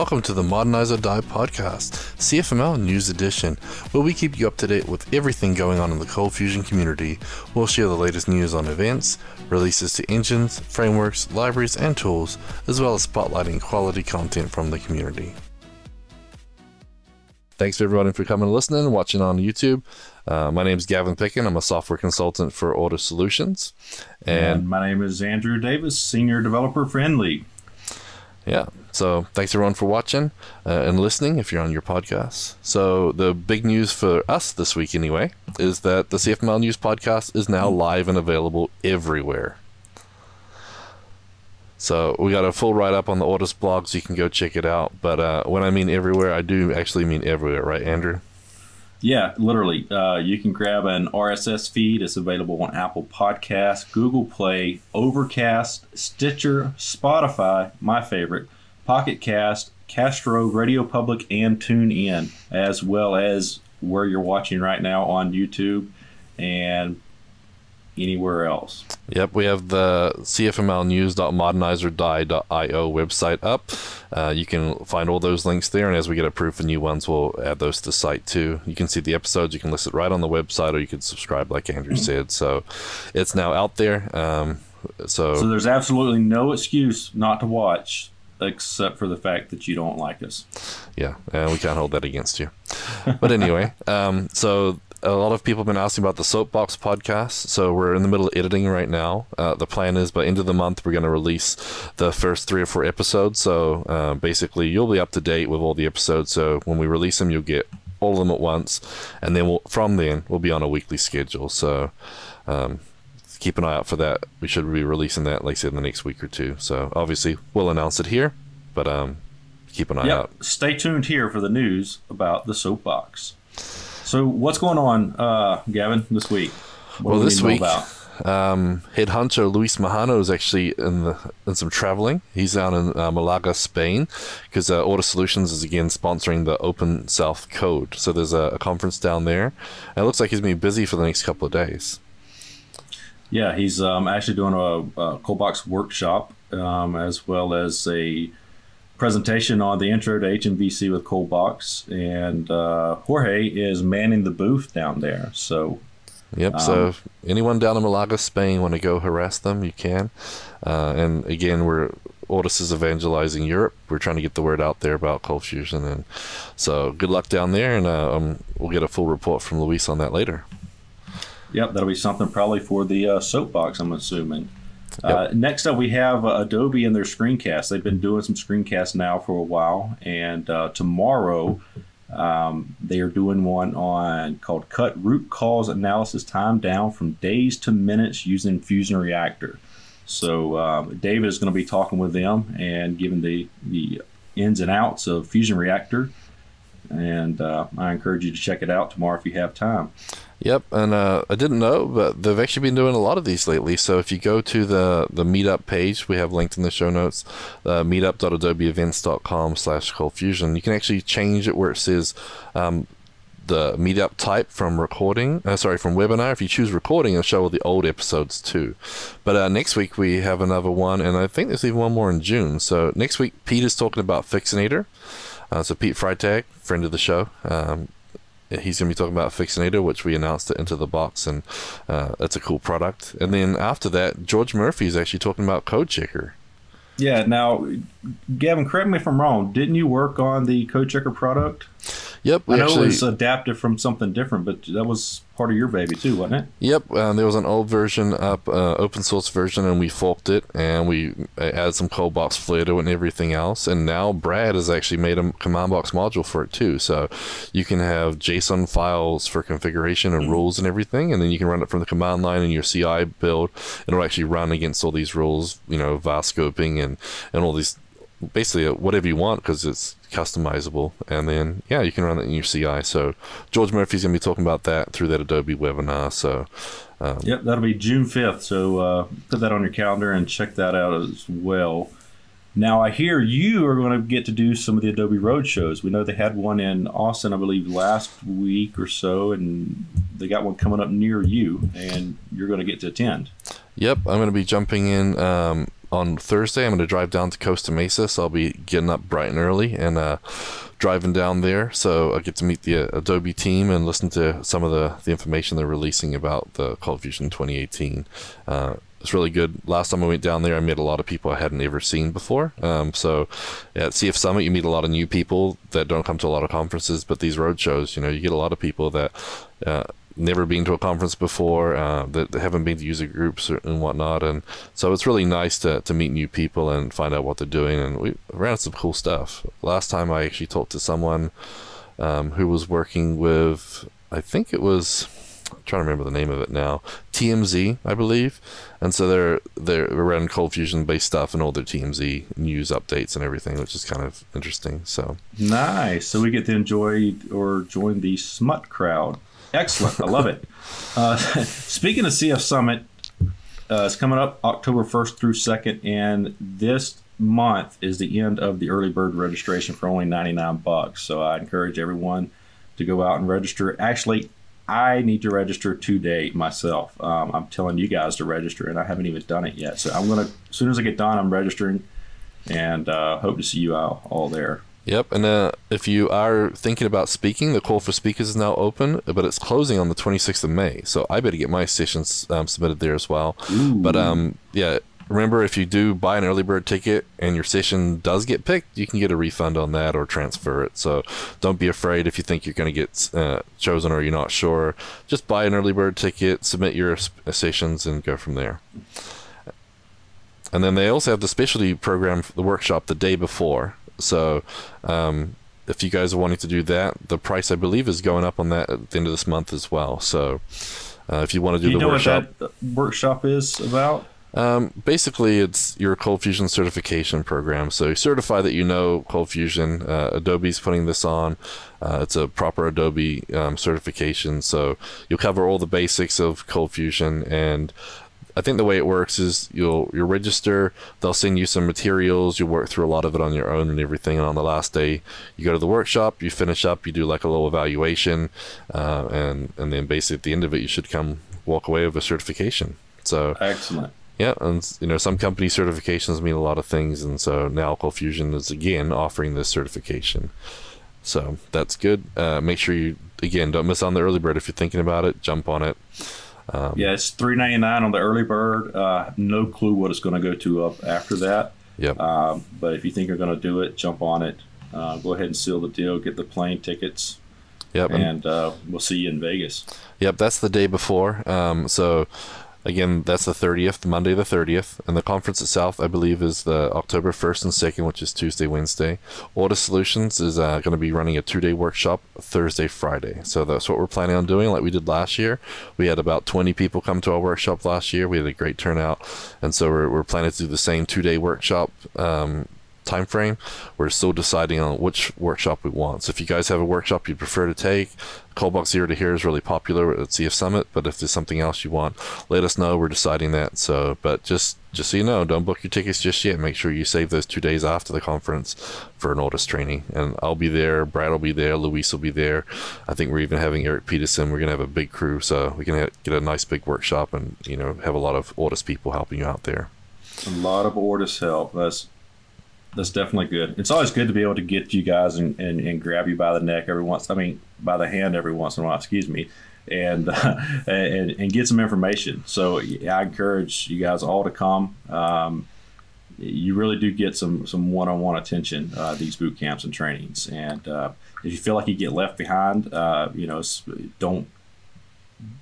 Welcome to the Modernize or Die podcast, CFML News Edition, where we keep you up to date with everything going on in the Cold Fusion community. We'll share the latest news on events, releases to engines, frameworks, libraries, and tools, as well as spotlighting quality content from the community. Thanks for everybody for coming and listening and watching on YouTube. Uh, my name is Gavin Pickin. I'm a software consultant for Ortus Solutions. And, and my name is Andrew Davis, Senior Developer for. Yeah. So thanks everyone for watching uh, and listening if you're on your podcast. So the big news for us this week anyway is that the CFML News podcast is now live and available everywhere. So we got a full write up on the Ortus blog, so you can go check it out. But uh, when I mean everywhere, I do actually mean everywhere, right, Andrew? Yeah, literally. Uh, you can grab an RSS feed. It's available on Apple Podcasts, Google Play, Overcast, Stitcher, Spotify, my favorite, Pocket Cast, Castro, Radio Public, and TuneIn, as well as where you're watching right now on YouTube and anywhere else. Yep, we have the cfmlnews.modernizeordie.io website up. Uh, you can find all those links there, and as we get approved for new ones, we'll add those to the site too. You can see the episodes, you can list it right on the website, or you can subscribe, like Andrew said. So it's now out there. Um, so, so there's absolutely no excuse not to watch except for the fact that you don't like us. Yeah, and we can't hold that against you. But anyway, um, so a lot of people have been asking about the Soapbox podcast. So we're in the middle of editing right now. Uh, the plan is by end of the month we're going to release the first three or four episodes. So uh, basically, you'll be up to date with all the episodes. So when we release them, you'll get all of them at once, and then we'll, from then we'll be on a weekly schedule. So. Um, keep an eye out for that. We should be releasing that, like I said, in the next week or two. So obviously, we'll announce it here, but um, keep an eye yep. out. Stay tuned here for the news about the soapbox. So what's going on, uh, Gavin, this week? What well, this week, um, headhunter Luis Majano is actually in the in some traveling. He's down in uh, Malaga, Spain, because uh, Ortus Solutions is again sponsoring the Open South Code. So there's a, a conference down there. And it looks like he's going to be busy for the next couple of days. Yeah, he's um, actually doing a, a Coldbox workshop um, as well as a presentation on the intro to HMVC with Coldbox, and uh, Jorge is manning the booth down there. So, yep. Um, so, anyone down in Malaga, Spain, want to go harass them, you can. Uh, and again, we're Ortus is evangelizing Europe. We're trying to get the word out there about Cold Fusion, and so good luck down there, and uh, um, we'll get a full report from Luis on that later. Yep, that'll be something probably for the uh, soapbox. I'm assuming. Yep. Uh, next up, we have uh, Adobe and their screencast. They've been doing some screencasts now for a while, and uh, tomorrow um, they are doing one on called "Cut Root Cause Analysis Time Down from Days to Minutes Using Fusion Reactor." So um, David is going to be talking with them and giving the the ins and outs of Fusion Reactor, and uh, I encourage you to check it out tomorrow if you have time. Yep, and uh, I didn't know, but they've actually been doing a lot of these lately. So if you go to the the meetup page, we have linked in the show notes, uh, meetup.adobeevents.com slash coldfusion. You can actually change it where it says um, the meetup type from recording, uh, sorry, from webinar. If you choose recording, it'll show all the old episodes too. But uh, next week we have another one, and I think there's even one more in June. So next week, Pete is talking about Fixinator. Uh, so Pete Freitag, friend of the show, um, he's going to be talking about Fixinator, which we announced it into the box, and uh, it's a cool product. And then after that, George Murphy is actually talking about Code Checker. Yeah. Now, Gavin, correct me if I'm wrong. Didn't you work on the Code Checker product? Yep. I know actually, it was adapted from something different, but that was part of your baby too, wasn't it? Yep. Uh, there was an old version up, uh, open source version, and we forked it, and we uh, added some Coldbox it and everything else. And now Brad has actually made a command box module for it too, so you can have JSON files for configuration and mm-hmm. rules and everything, and then you can run it from the command line in your CI build. It'll actually run against all these rules, you know, VAR scoping and and all these basically whatever you want because it's customizable. And then, yeah, you can run it in your CI. So George Murphy's going to be talking about that through that Adobe webinar. So, um, yep, that'll be June 5th. So uh, put that on your calendar and check that out as well. Now, I hear you are going to get to do some of the Adobe Road shows. We know they had one in Austin, I believe, last week or so, and they got one coming up near you, and you're going to get to attend. Yep, I'm going to be jumping in. Um, on Thursday, I'm going to drive down to Costa Mesa, so I'll be getting up bright and early and uh, driving down there. So I get to meet the uh, Adobe team and listen to some of the, the information they're releasing about the ColdFusion 2018. Uh, it's really good. Last time I went down there, I met a lot of people I hadn't ever seen before. Um, so at CF Summit, you meet a lot of new people that don't come to a lot of conferences, but these road shows, you know, you get a lot of people that uh, never been to a conference before, uh, that haven't been to user groups and whatnot, and so it's really nice to, to meet new people and find out what they're doing. And we ran some cool stuff. Last time I actually talked to someone um, who was working with, I think it was I'm trying to remember the name of it now. TMZ, I believe, and so they're they're around Cold Fusion based stuff and all their TMZ news updates and everything, which is kind of interesting. So nice. So we get to enjoy or join the smut crowd. Excellent. I love it. Uh, speaking of CF Summit, uh, it's coming up October 1st through 2nd, and this month is the end of the early bird registration for only 99 bucks. So I encourage everyone to go out and register. Actually, I need to register today myself. Um, I'm telling you guys to register, and I haven't even done it yet. So I'm gonna, as soon as I get done, I'm registering, and uh, hope to see you all, all there. Yep, and uh, if you are thinking about speaking, the call for speakers is now open, but it's closing on the 26th of May. So I better get my sessions um, submitted there as well. Ooh. But um, yeah, remember if you do buy an early bird ticket and your session does get picked you can get a refund on that or transfer it so don't be afraid if you think you're going to get uh, chosen or you're not sure just buy an early bird ticket submit your uh, sessions and go from there and then they also have the specialty program the workshop the day before so um, if you guys are wanting to do that the price i believe is going up on that at the end of this month as well so uh, if you want to do, do the workshop workshop is about um, basically, it's your Cold Fusion certification program. So you certify that you know ColdFusion. Uh, Adobe's putting this on. Uh, it's a proper Adobe um, certification. So you'll cover all the basics of Cold Fusion And I think the way it works is you'll you'll register. They'll send you some materials. You work through a lot of it on your own and everything. And on the last day, you go to the workshop. You finish up. You do like a little evaluation, uh, and and then basically at the end of it, you should come walk away with a certification. So excellent. Yeah, and you know some company certifications mean a lot of things, and so now ColdFusion is again offering this certification. So that's good. Uh, make sure you again don't miss on the early bird if you're thinking about it. Jump on it. Um, yeah, it's three ninety nine on the early bird. Uh, no clue what it's going to go to up after that. Yep. Um, but if you think you're going to do it, jump on it. Uh, go ahead and seal the deal. Get the plane tickets. Yep. And uh, we'll see you in Vegas. Yep, that's the day before. Um, so Again, that's the 30th, Monday the 30th. And the conference itself, I believe, is the October 1st and 2nd, which is Tuesday, Wednesday. Ortus Solutions is uh, going to be running a two day workshop Thursday, Friday. So that's what we're planning on doing, like we did last year. We had about 20 people come to our workshop last year. We had a great turnout. And so we're, we're planning to do the same two day workshop um, time frame. We're still deciding on which workshop we want. So if you guys have a workshop you'd prefer to take, ColdBox Zero to Here is really popular at CF Summit. But if there's something else you want, let us know. We're deciding that. So, but just just so you know, don't book your tickets just yet. Make sure you save those two days after the conference for an Ortus training. And I'll be there. Brad will be there. Luis will be there. I think we're even having Eric Peterson. We're gonna have a big crew, so we can get a nice big workshop and you know have a lot of Ortus people helping you out there. A lot of Ortus help. That's that's definitely good. It's always good to be able to get you guys and, and, and grab you by the neck every once. I mean, by the hand every once in a while. Excuse me, and uh, and, and get some information. So I encourage you guys all to come. Um, you really do get some some one-on-one attention uh, these boot camps and trainings. And uh, if you feel like you get left behind, uh, you know, don't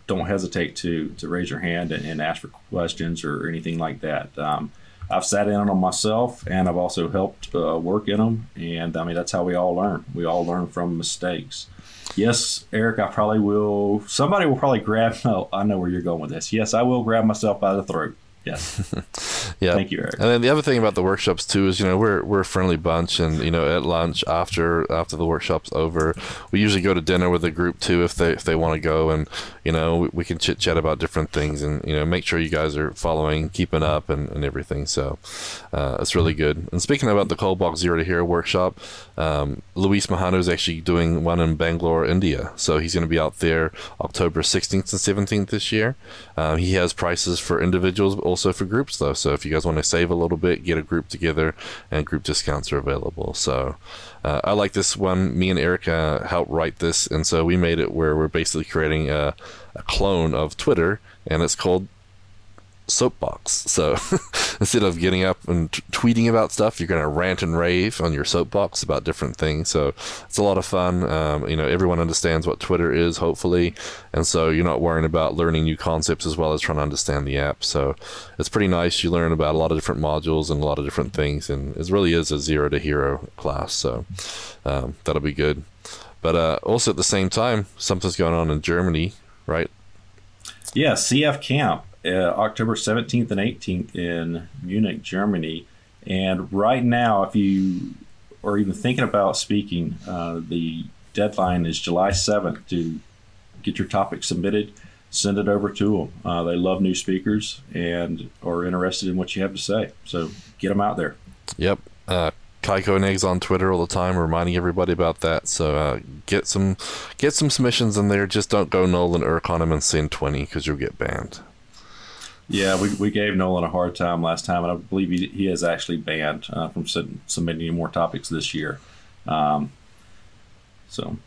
don't hesitate to to raise your hand and, and ask for questions or anything like that. Um, I've sat in on them myself, and I've also helped uh, work in them. And I mean, that's how we all learn. We all learn from mistakes. Yes, Eric, I probably will. Somebody will probably grab. Oh, I know where you're going with this. Yes, I will grab myself by the throat. Yes. yeah. Thank you, Eric. And then the other thing about the workshops too is, you know, we're we're a friendly bunch, and you know, at lunch after after the workshop's over, we usually go to dinner with the group too if they if they want to go, and you know, we, we can chit chat about different things, and you know, make sure you guys are following, keeping up, and, and everything. So uh, it's really good. And speaking about the ColdBox Zero to Hero workshop, um, Luis Majano is actually doing one in Bangalore, India. So he's going to be out there October 16th and 17th this year. Uh, he has prices for individuals, but also for groups though. So if you you guys want to save a little bit, get a group together, and group discounts are available. So uh, I like this one. Me and Erica helped write this, and so we made it where we're basically creating a, a clone of Twitter, and it's called soapbox. So instead of getting up and t- tweeting about stuff, you're going to rant and rave on your soapbox about different things. So it's a lot of fun. Um, you know, everyone understands what Twitter is, hopefully, and so you're not worrying about learning new concepts as well as trying to understand the app. So it's pretty nice. You learn about a lot of different modules and a lot of different things, and it really is a zero to hero class. So um, that'll be good. But uh, also at the same time, something's going on in Germany, right? Yeah, CF Camp uh, October 17th and 18th in Munich, Germany. And right now, if you are even thinking about speaking, uh, the deadline is July 7th to get your topic submitted. Send it over to them. Uh, they love new speakers and are interested in what you have to say. So get them out there. Yep. Uh, Kaiko and Eggs on Twitter all the time, reminding everybody about that. So uh, get some get some submissions in there. Just don't go Nolan them and send twenty because you'll get banned. Yeah, we, we gave Nolan a hard time last time, and I believe he, he is actually banned uh, from submitting more topics this year. Um, so,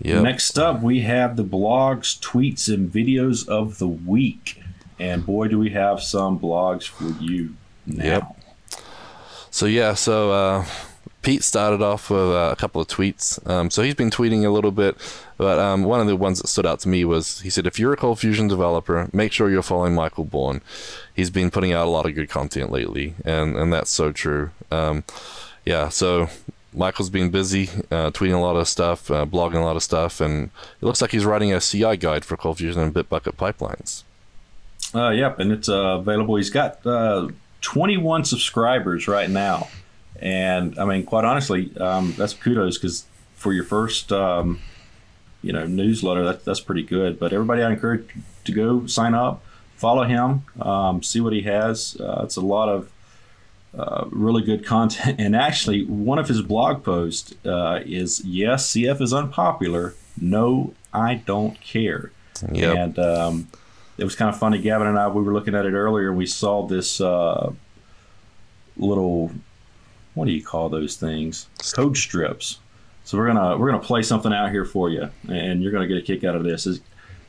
yep. next up, we have the blogs, tweets, and videos of the week. And boy, do we have some blogs for you now. Yep. So, yeah, so uh, Pete started off with uh, a couple of tweets. Um, so he's been tweeting a little bit, but um, one of the ones that stood out to me was he said, if you're a Cold Fusion developer, make sure you're following Michael Born. He's been putting out a lot of good content lately, and, and that's so true. Um, yeah, so Michael's been busy uh, tweeting a lot of stuff, uh, blogging a lot of stuff, and it looks like he's writing a CI guide for Cold Fusion and Bitbucket pipelines. Uh, yep, and it's uh, available. He's got uh, 21 subscribers right now. And I mean, quite honestly, um, that's kudos because for your first, um, you know, newsletter, that, that's pretty good. But everybody, I encourage to go sign up, follow him, um, see what he has. Uh, it's a lot of uh, really good content. And actually, one of his blog posts uh, is Yes, CF is unpopular. No, I don't care. Yep. And um, it was kind of funny. Gavin and I, we were looking at it earlier, and we saw this uh, little what do you call those things? Code strips. So we're gonna we're gonna play something out here for you, and you're gonna get a kick out of this. Is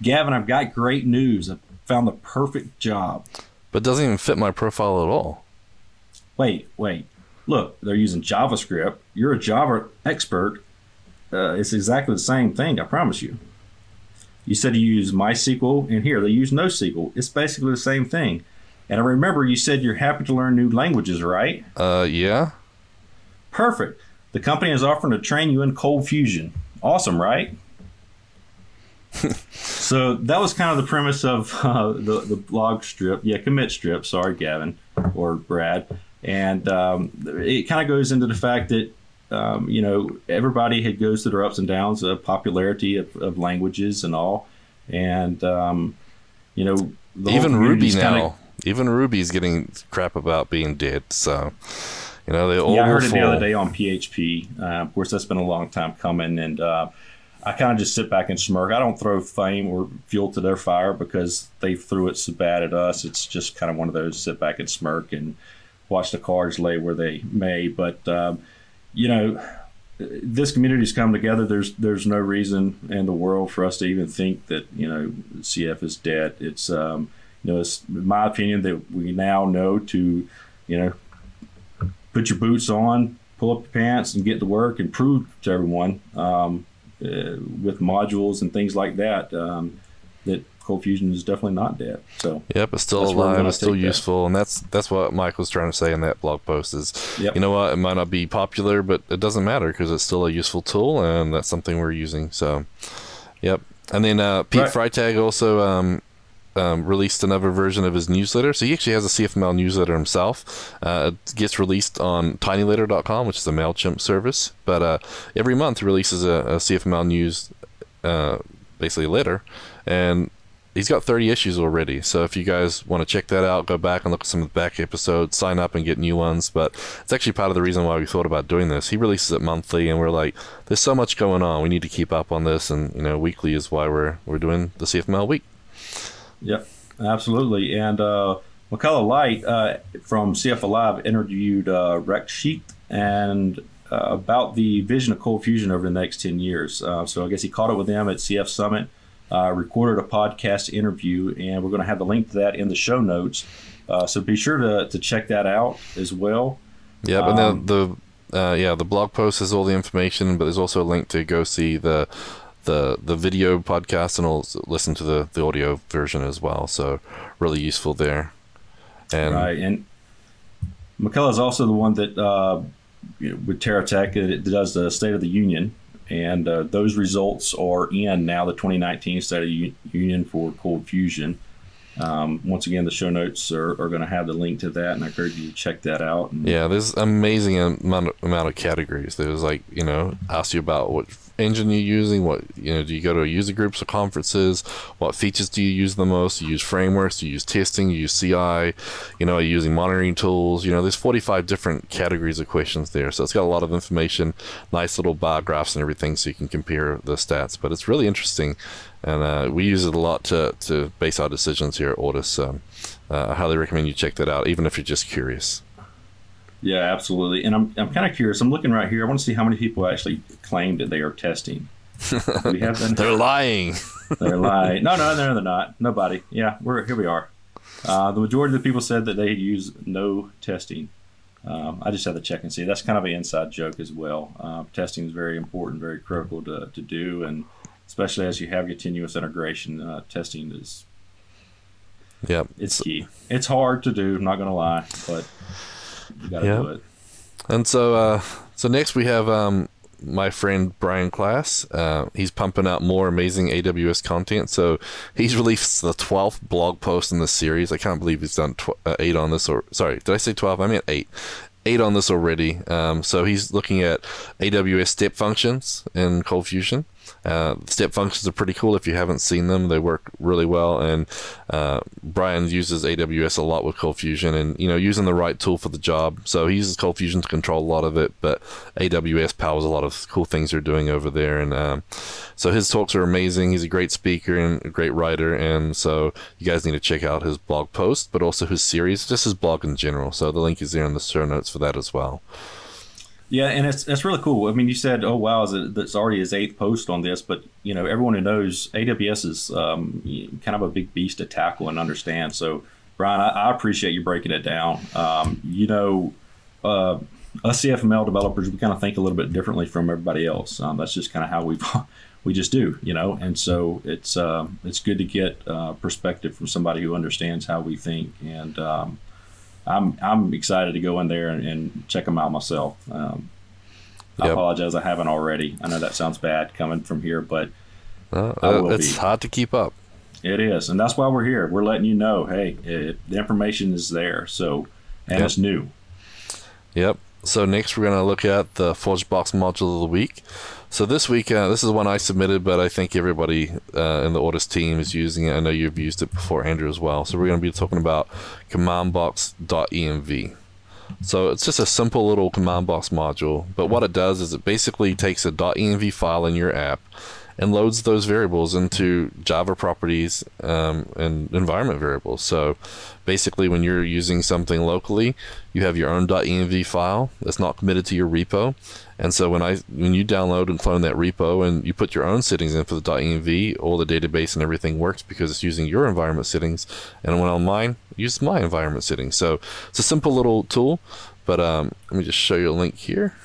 Gavin? I've got great news. I found the perfect job. But doesn't even fit my profile at all. Wait, wait. Look, they're using JavaScript. You're a Java expert. Uh, it's exactly the same thing. I promise you. You said you use MySQL, and here they use NoSQL. It's basically the same thing. And I remember you said you're happy to learn new languages, right? Uh, yeah. Perfect. The company is offering to train you in cold fusion. Awesome, right? so that was kind of the premise of uh, the the blog strip. Yeah, commit strip. Sorry, Gavin or Brad. And um, it kind of goes into the fact that um, you know everybody had goes through their ups and downs of popularity of, of languages and all. And um, you know even Ruby now. Kinda, even Ruby's getting crap about being dead. So you know, yeah, I heard it the other day on PHP. Uh, of course, that's been a long time coming, and uh, I kind of just sit back and smirk. I don't throw flame or fuel to their fire because they threw it so bad at us. It's just kind of one of those sit back and smirk and watch the cards lay where they may. But um, you know, this community's come together. There's there's no reason in the world for us to even think that you know CF is dead. It's um, you know, it's my opinion that we now know to you know put your boots on, pull up your pants, and get to work and prove to everyone um, uh, with modules and things like that um, that cold fusion is definitely not dead. So yep, it's still alive, it's still useful, that. and that's that's what Mike was trying to say in that blog post. Is yep. you know what, it might not be popular, but it doesn't matter because it's still a useful tool, and that's something we're using. So, yep. And then uh, Pete right. Freitag also um, um, released another version of his newsletter. So he actually has a CFML newsletter himself. Uh, it gets released on tinyletter.com, which is a MailChimp service. But uh, every month he releases a, a CFML news, uh, basically letter. And he's got 30 issues already. So if you guys want to check that out, go back and look at some of the back episodes, sign up and get new ones. But it's actually part of the reason why we thought about doing this. He releases it monthly, and we're like, there's so much going on. We need to keep up on this. And, you know, weekly is why we're, we're doing the CFML week. Yep, absolutely. And uh, Michaela Light uh, from CF Alive interviewed uh, Rakshith and uh, about the vision of cold fusion over the next 10 years. Uh, so I guess he caught up with them at CF Summit, uh, recorded a podcast interview, and we're going to have the link to that in the show notes. Uh, so be sure to, to check that out as well. Yep, um, and then the uh, yeah the blog post has all the information, but there's also a link to go see the the the video podcast and also listen to the the audio version as well. So really useful there. And right, and Michaela is also the one that uh, with TeraTech it does the State of the Union, and uh, those results are in now the 2019 State of the Union for cold fusion. Um, once again, the show notes are, are going to have the link to that, and I encourage you to check that out. And, yeah, there's amazing amount of, amount of categories. There's like you know, ask you about what engine you're using, what you know, do you go to user groups or conferences, what features do you use the most? You use frameworks, you use testing, you use CI, you know, are you using monitoring tools. You know, there's 45 different categories of questions there, so it's got a lot of information, nice little bar graphs and everything, so you can compare the stats. But it's really interesting, and uh, we use it a lot to to base our decisions here at Ortus. So uh, I highly recommend you check that out, even if you're just curious. Yeah, absolutely. And I'm, I'm kind of curious. I'm looking right here. I want to see how many people actually claim that they are testing. we have been, they're lying. they're lying. No, no, no, they're not. Nobody. Yeah, we're here. We are. Uh, the majority of the people said that they use no testing. Um, I just had to check and see. That's kind of an inside joke as well. Uh, testing is very important, very critical to, to do, and especially as you have continuous integration, uh, testing is. Yep. It's key. It's hard to do. I'm not going to lie, but you got to yep. do it. And so, uh, so next we have um, my friend Brian Klaas. Uh, he's pumping out more amazing AWS content. So he's released the 12th blog post in the series. I can't believe he's done tw- uh, eight on this. Or sorry, did I say 12? I meant eight eight on this already. Um, so he's looking at AWS step functions in Cold Fusion. Uh, step functions are pretty cool if you haven't seen them. They work really well, and uh, Brian uses AWS a lot with Cold Fusion, and you know using the right tool for the job. So he uses Cold Fusion to control a lot of it, but AWS powers a lot of cool things they're doing over there, and um, so his talks are amazing. He's a great speaker and a great writer, and so you guys need to check out his blog post, but also his series, just his blog in general. So the link is there in the show notes for that as well. Yeah, and it's that's really cool. I mean, you said, "Oh wow, that's already his eighth post on this," but you know, everyone who knows AWS is um, kind of a big beast to tackle and understand. So, Brian, I, I appreciate you breaking it down. Um, you know, uh, us CFML developers, we kind of think a little bit differently from everybody else. Um, that's just kind of how we we just do, you know. And so it's uh, it's good to get uh, perspective from somebody who understands how we think and um, I'm I'm excited to go in there and, and check them out myself. Um, I apologize, I haven't already. I know that sounds bad coming from here, but uh, uh it's be. hard to keep up. It is, and that's why we're here. We're letting you know, hey, it, the information is there. So, and yep. it's new. Yep. So next, we're going to look at the ForgeBox module of the week. So this week, uh, this is one I submitted, but I think everybody uh, in the Ortus team is using it. I know you've used it before, Andrew, as well. So we're going to be talking about commandbox.env. So it's just a simple little command box module, but what it does is it basically takes a .env file in your app and loads those variables into Java properties um, and environment variables. So basically, when you're using something locally, you have your own .env file that's not committed to your repo. And so when I when you download and clone that repo and you put your own settings in for the .env, all the database and everything works because it's using your environment settings. And when on mine, use my environment settings. So it's a simple little tool, but um, let me just show you a link here.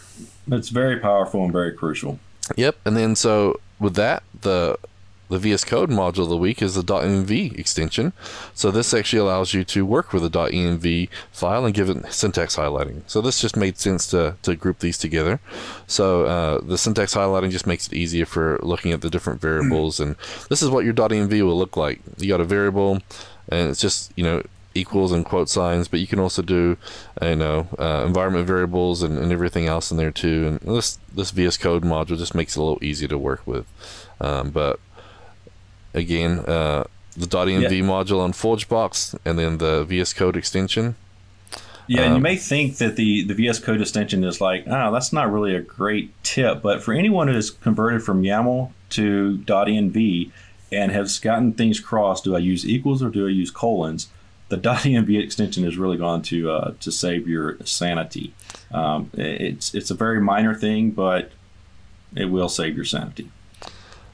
It's very powerful and very crucial. Yep. And then so with that, the the VS Code module of the week is the .env extension. So this actually allows you to work with a .env file and give it syntax highlighting. So this just made sense to, to group these together. So uh, the syntax highlighting just makes it easier for looking at the different variables. And this is what your .env will look like. You got a variable, and it's just you know equals and quote signs, but you can also do, you know, uh, environment variables and, and everything else in there too. And this this VS Code module just makes it a little easier to work with. Um, but again, uh, the .env yeah. module on ForgeBox and then the VS Code extension. Yeah, and you um, may think that the, the VS Code extension is like, oh, that's not really a great tip. But for anyone who has converted from YAML to .env and has gotten things crossed, do I use equals or do I use colons? The .env extension is really going to uh, to save your sanity. Um, it's it's a very minor thing, but it will save your sanity.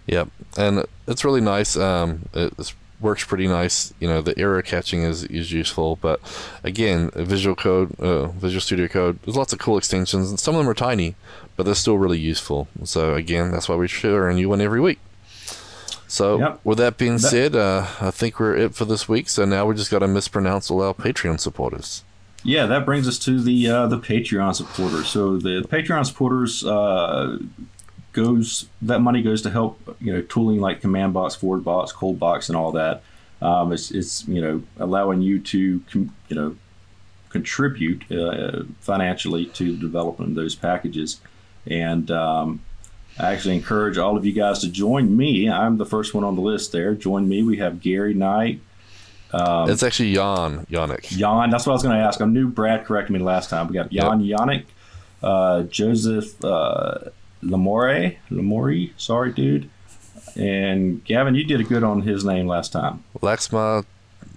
Yep, and it's really nice. Um, it works pretty nice. You know, the error catching is, is useful, but again, Visual Code, uh, Visual Studio Code, there's lots of cool extensions, and some of them are tiny, but they're still really useful. So again, that's why we share a new one every week. So yep. with that being that- said, uh, I think we're it for this week. So now we just got to mispronounce all our Patreon supporters. Yeah, that brings us to the uh, the Patreon supporters. So the, Patreon supporters uh, goes that money goes to help you know tooling like command box ForgeBox cold box and all that um, it's, it's you know allowing you to com- you know contribute uh, financially to the development of those packages and um, I actually encourage all of you guys to join me. I'm the first one on the list there. Join me. We have Gary Knight. Um, it's actually Jan Yannick. Jan, that's what I was going to ask. I knew Brad corrected me last time. We got Jan yep. Yannick, uh, Joseph uh, Lamore, Lamore, sorry, dude. And Gavin, you did a good on his name last time. Laxma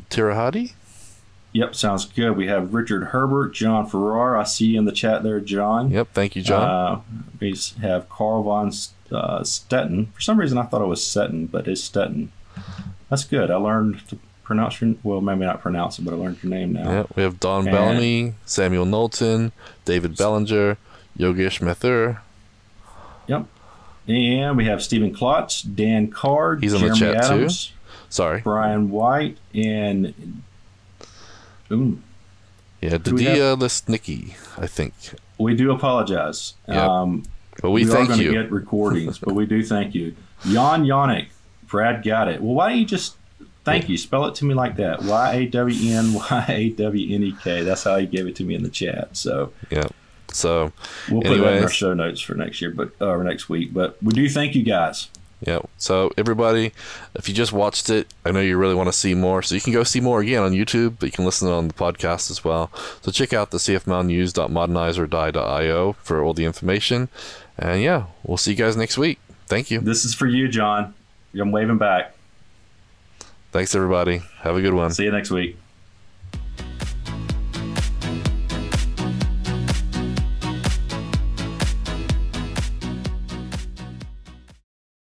Tirahadi? Yep, sounds good. We have Richard Herbert, John Farrar. I see you in the chat there, John. Yep, thank you, John. Uh, we have Carl von uh, Stetten. For some reason, I thought it was Stettin, but it's Stettin. That's good. I learned to pronounce your well, maybe not pronounce it, but I learned your name now. Yeah, we have Don and, Bellamy, Samuel Knowlton, David Bellinger, Yogesh Mathur, Yep. And we have Stephen Klotz, Dan Card, He's on Jeremy the chat Adams, too. Sorry. Brian White, and. Ooh. Yeah, Dadia Listnicki, I think. We do apologize. Yep. Um, but we, we thank are to get recordings, but we do thank you. Jan Yannick, Brad got it. Well, why don't you just thank you? Spell it to me like that. Y A W N Y A W N E K. That's how he gave it to me in the chat. So yeah. So we'll put that in our show notes for next year, but uh, or next week. But we do thank you guys. Yeah. So everybody, if you just watched it, I know you really want to see more. So you can go see more again on YouTube, but you can listen on the podcast as well. So check out the cfmalnews.modernize.die.io for all the information. And yeah, we'll see you guys next week. Thank you. This is for you, John. I'm waving back. Thanks everybody. Have a good one. See you next week.